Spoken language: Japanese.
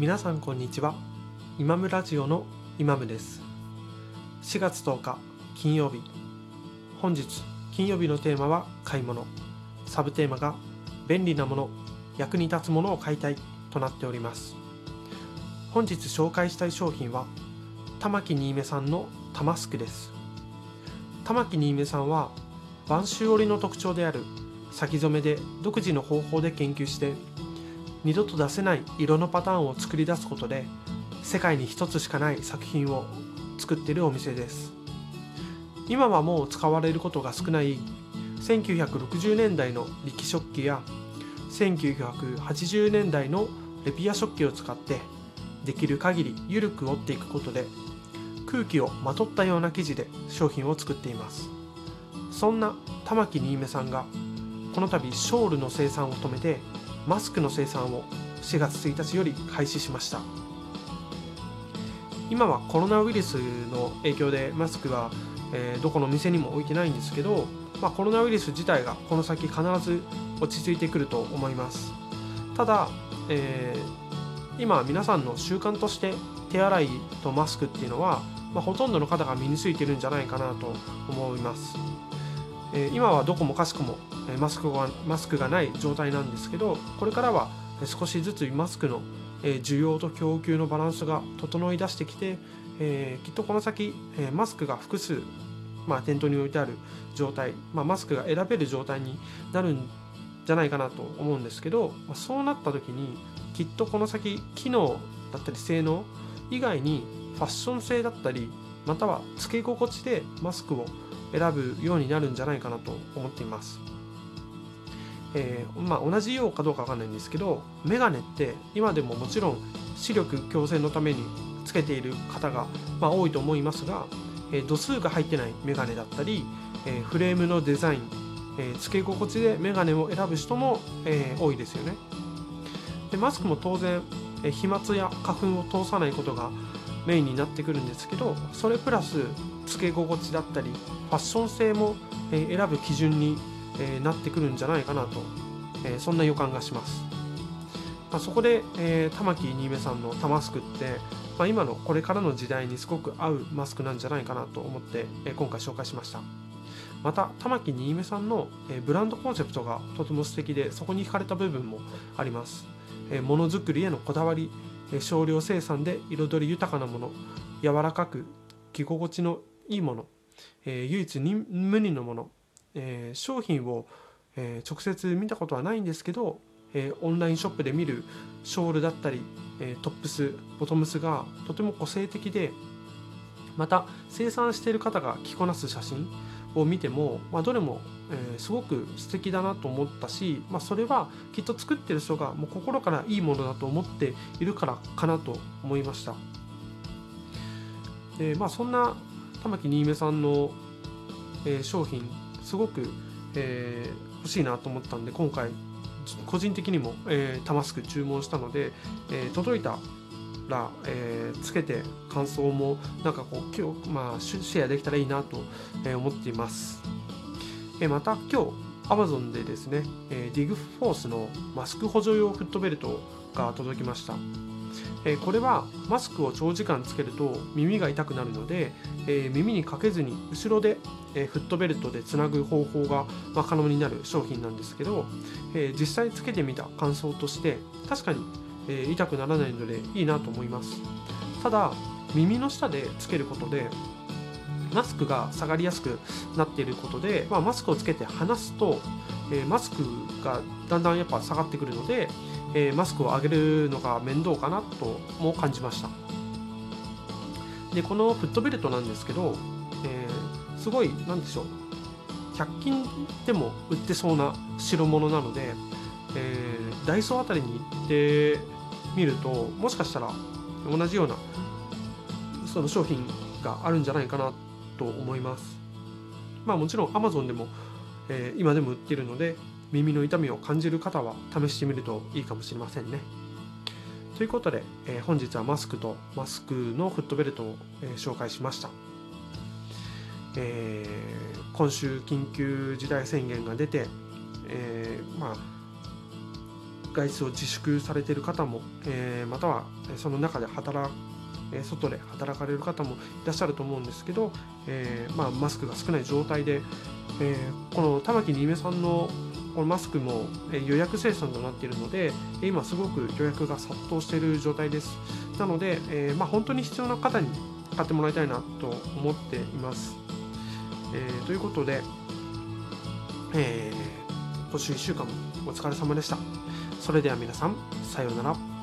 皆さんこんにちは。イマムラジオのイマムです。4月10日金曜日。本日金曜日のテーマは買い物。サブテーマが便利なもの。役に立つものを買いたい。となっております。本日紹介したい商品は玉木新芽さんのタマスクです。玉木新芽さんは播州織の特徴である先染めで独自の方法で研究して二度と出せない色のパターンを作り出すことで世界に一つしかない作品を作っているお店です。今はもう使われることが少ない1960年代の力食器や1980年代のレピア食器を使ってできる限り緩く折っていくことで空気をまとったような生地で商品を作っています。そんな玉木新芽さんがこの度ショールの生産を止めてマスクの生産を4月1日より開始しました。今はコロナウイルスの影響でマスクは、えー、どこの店にも置いてないんですけど、まあ、コロナウイルス自体がこの先必ず落ち着いてくると思います。ただ、えー、今皆さんの習慣として手洗いとマスクっていうのは、まあ、ほとんどの方が身についてるんじゃないかなと思います。え今はどこもかしくもマスクがマスクがない状態なんですけどこれからは少しずつマスクの需要と供給のバランスが整い出してきて、えー、きっとこの先マスクが複数、まあ、店頭に置いてある状態、まあ、マスクが選べる状態になるんじゃないかなと思うんですけど、ま、そうなった時にきっとこの先機能だったり性能以外にファッション性だったりまたはつけ心地でマスクを選ぶようになるんじゃないかなと思っています。えー、まあ、同じようかどうかわかんないんですけどメガネって今でももちろん視力矯正のためにつけている方が、まあ、多いと思いますが、えー、度数が入ってないメガネだったり、えー、フレームのデザイン、えつけ心地でメガネを選ぶ人も、え多いですよね。でマスクも当然、え飛沫や花粉を通さないことがメインになってくるんですけどそれプラスつけ心地だったりファッション性も、え選ぶ基準に、えなってくるんじゃないかなと、えそんな予感がします、まあ、そこで、え玉木新芽さんのタマスクって、まあ、今のこれからの時代にすごく合うマスクなんじゃないかなと思って、え今回紹介しました。また玉木新芽さんの、えブランドコンセプトがとても素敵でそこに惹かれた部分もあります。ものづくりへのこだわりえ少量生産で彩り豊かなもの柔らかく着心地のいいもの、え、唯一無二のもの、えー、商品を、えー、直接見たことはないんですけど、えオンラインショップで見るショールだったり、えトップスボトムスがとても個性的でまた生産している方が着こなす写真を見ても、まあ、どれも、えー、すごく素敵だなと思ったし、まあ、それはきっと作ってる人がもう心からいいものだと思っているからかなと思いました。でまあそんな玉木新芽さんの、えー、商品すごく、えー、欲しいなと思ったんで今回個人的にも、えー、タマスク注文したので、えー、届いたら、えー、つけて感想もなんかこう今日、まあ、シェアできたらいいなと思っています、えー、また今日 Amazon でですね、えー、ディグフォースのマスク補助用フットベルトが届きました。えこれはマスクを長時間つけると耳が痛くなるので、え耳にかけずに後ろで、えフットベルトでつなぐ方法が、ま可能になる商品なんですけど、え実際つけてみた感想として確かにえ、痛くならないのでいいなと思います。ただ耳の下でつけることでマスクが下がりやすくなっていることで、まあ、マスクをつけて離すと、え、マスクがだんだんやっぱ下がってくるので、えー、マスクを上げるのが面倒かなとも感じました。でこのフットベルトなんですけど、えー、すごい何でしょう。100均でも売ってそうな代物なので、えー、ダイソーあたりに行って見るともしかしたら同じようなその商品があるんじゃないかなと思います。まあもちろん Amazon でも、えー、今でも売ってるので耳の痛みを感じる方は試してみるといいかもしれませんね。ということで、えー、本日はマスクとマスクのフットベルトを、えー、紹介しました、えー、今週緊急事態宣言が出て、え、まあ外出を自粛されている方も、え、またはその中で働外で働かれる方もいらっしゃると思うんですけど、え、まあ、マスクが少ない状態で、え、この玉木二目さんのこのマスクも予約生産となっているので今すごく予約が殺到している状態です。なので、えー、まあ、本当に必要な方に買ってもらいたいなと思っています、えー、ということで、えー、今週1週間もお疲れ様でした。それでは皆さんさようなら。